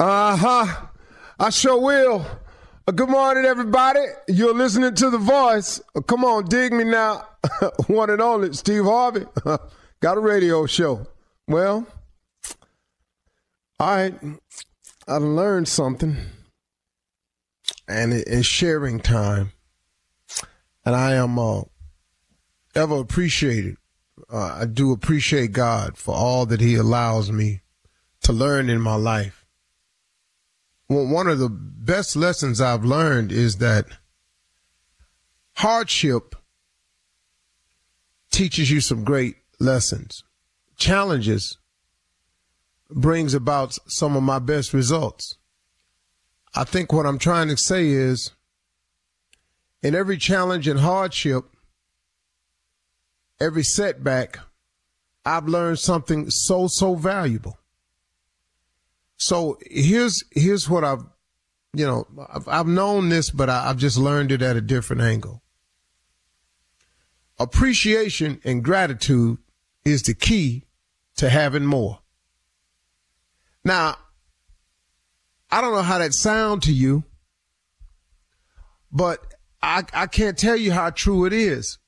Uh huh. I sure will. Uh, good morning, everybody. You're listening to The Voice. Uh, come on, dig me now. One and only, Steve Harvey. Got a radio show. Well, all right. I learned something, and it is sharing time. And I am uh, ever appreciated. Uh, I do appreciate God for all that He allows me to learn in my life. Well, one of the best lessons I've learned is that hardship teaches you some great lessons. Challenges brings about some of my best results. I think what I'm trying to say is in every challenge and hardship, every setback, I've learned something so, so valuable. So here's, here's what I've, you know, I've, I've known this, but I, I've just learned it at a different angle. Appreciation and gratitude is the key to having more. Now, I don't know how that sound to you, but I, I can't tell you how true it is.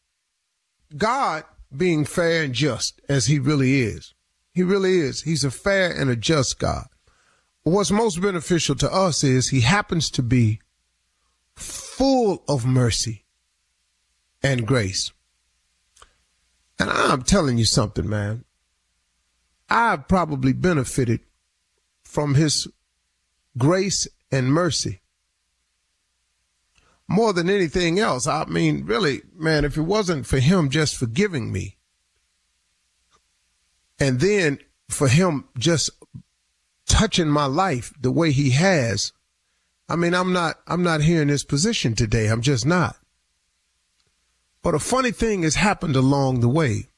God being fair and just as he really is. He really is. He's a fair and a just God. What's most beneficial to us is he happens to be full of mercy and grace. And I'm telling you something, man. I've probably benefited from his grace and mercy more than anything else. I mean, really, man, if it wasn't for him just forgiving me and then for him just touching my life the way he has, I mean, I'm not, I'm not here in this position today. I'm just not. But a funny thing has happened along the way,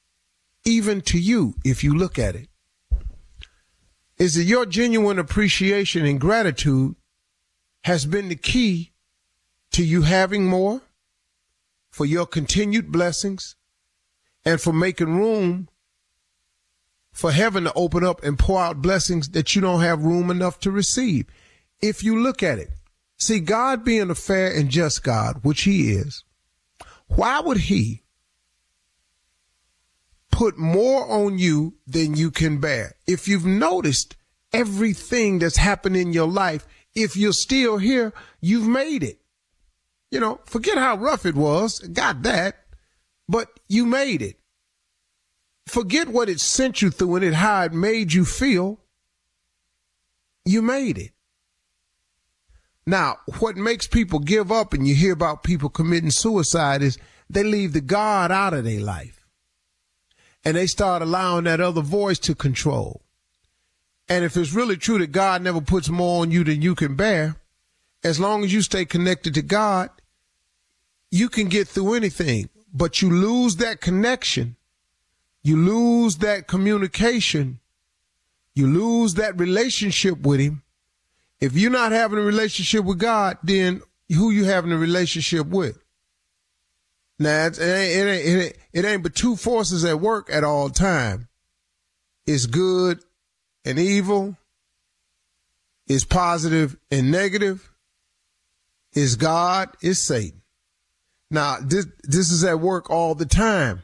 even to you, if you look at it, is that your genuine appreciation and gratitude has been the key to you having more, for your continued blessings, and for making room for heaven to open up and pour out blessings that you don't have room enough to receive. If you look at it, see, God being a fair and just God, which He is, why would he put more on you than you can bear? If you've noticed everything that's happened in your life, if you're still here, you've made it. You know, forget how rough it was. Got that. But you made it. Forget what it sent you through and it how it made you feel. You made it. Now, what makes people give up and you hear about people committing suicide is they leave the God out of their life. And they start allowing that other voice to control. And if it's really true that God never puts more on you than you can bear, as long as you stay connected to God, you can get through anything. But you lose that connection. You lose that communication. You lose that relationship with Him if you're not having a relationship with God, then who you having a relationship with? Now it ain't, it ain't, it ain't, it ain't but two forces at work at all time. It's good and evil. It's positive and negative. It's God. It's Satan. Now this this is at work all the time.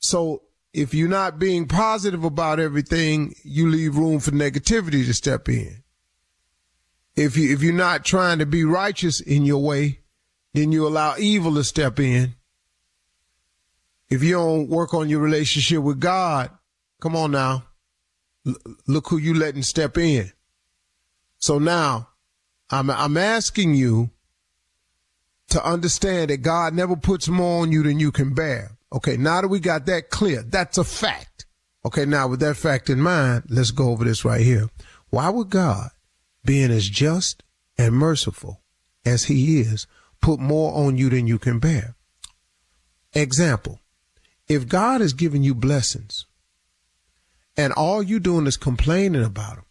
So if you're not being positive about everything, you leave room for negativity to step in. If you if you're not trying to be righteous in your way, then you allow evil to step in. If you don't work on your relationship with God, come on now. L- look who you letting step in. So now, I'm I'm asking you to understand that God never puts more on you than you can bear. Okay, now that we got that clear, that's a fact. Okay, now with that fact in mind, let's go over this right here. Why would God being as just and merciful as he is, put more on you than you can bear. Example, if God is giving you blessings and all you're doing is complaining about them,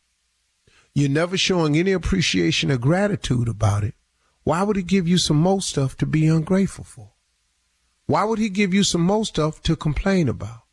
you're never showing any appreciation or gratitude about it, why would he give you some more stuff to be ungrateful for? Why would he give you some more stuff to complain about?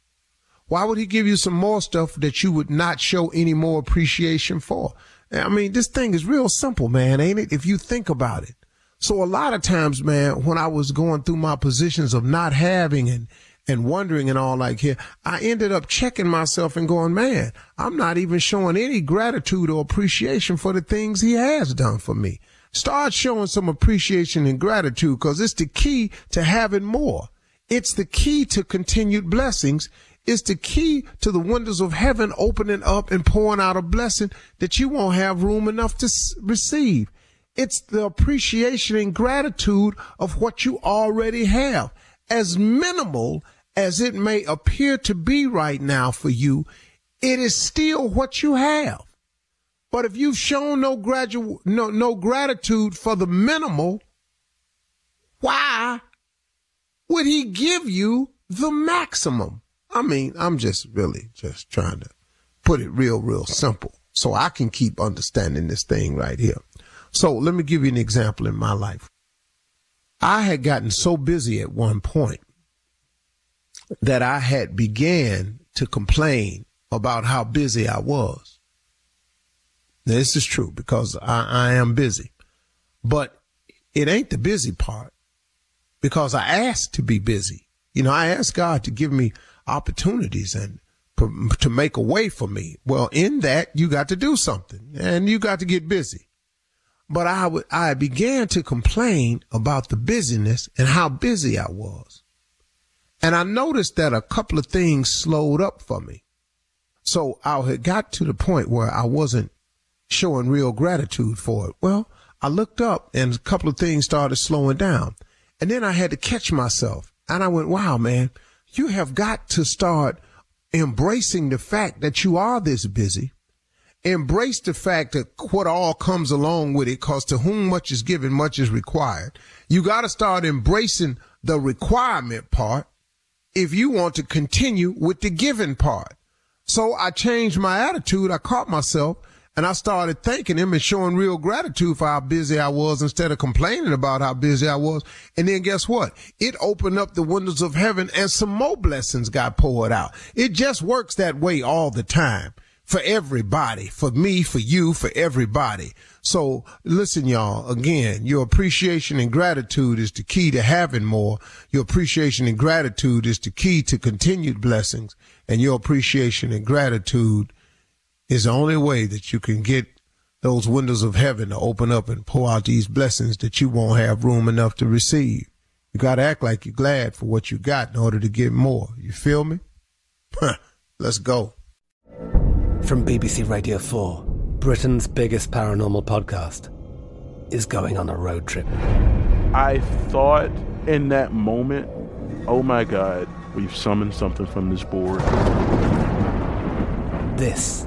Why would he give you some more stuff that you would not show any more appreciation for? I mean, this thing is real simple, man, ain't it? If you think about it. So a lot of times, man, when I was going through my positions of not having and, and wondering and all like here, I ended up checking myself and going, man, I'm not even showing any gratitude or appreciation for the things he has done for me. Start showing some appreciation and gratitude because it's the key to having more. It's the key to continued blessings It's the key to the windows of heaven opening up and pouring out a blessing that you won't have room enough to receive. It's the appreciation and gratitude of what you already have. As minimal as it may appear to be right now for you, it is still what you have. But if you've shown no gradu- no, no gratitude for the minimal, why would he give you the maximum? I mean, I'm just really just trying to put it real, real simple so I can keep understanding this thing right here. So let me give you an example in my life. I had gotten so busy at one point that I had began to complain about how busy I was. This is true because I, I am busy, but it ain't the busy part because I asked to be busy. You know, I asked God to give me opportunities and to make a way for me. Well, in that, you got to do something and you got to get busy. But I would, I began to complain about the busyness and how busy I was. And I noticed that a couple of things slowed up for me. So I had got to the point where I wasn't showing real gratitude for it. Well, I looked up and a couple of things started slowing down. And then I had to catch myself. And I went, wow, man, you have got to start embracing the fact that you are this busy. Embrace the fact that what all comes along with it, cause to whom much is given, much is required. You got to start embracing the requirement part if you want to continue with the giving part. So I changed my attitude. I caught myself and I started thanking him and showing real gratitude for how busy I was instead of complaining about how busy I was. And then guess what? It opened up the windows of heaven and some more blessings got poured out. It just works that way all the time for everybody, for me, for you, for everybody. So listen, y'all, again, your appreciation and gratitude is the key to having more. Your appreciation and gratitude is the key to continued blessings and your appreciation and gratitude is the only way that you can get those windows of heaven to open up and pour out these blessings that you won't have room enough to receive. You got to act like you're glad for what you got in order to get more. You feel me? Let's go. From BBC Radio 4, Britain's biggest paranormal podcast is going on a road trip. I thought in that moment, oh my God, we've summoned something from this board. This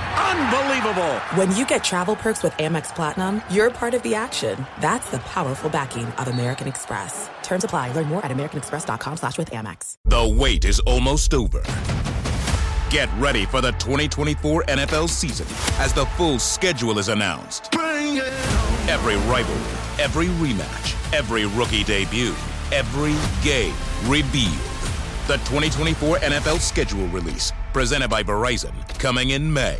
Unbelievable! When you get travel perks with Amex Platinum, you're part of the action. That's the powerful backing of American Express. Terms apply. Learn more at americanexpress.com slash with Amex. The wait is almost over. Get ready for the 2024 NFL season as the full schedule is announced. Every rivalry, every rematch, every rookie debut, every game revealed. The 2024 NFL schedule release, presented by Verizon, coming in May.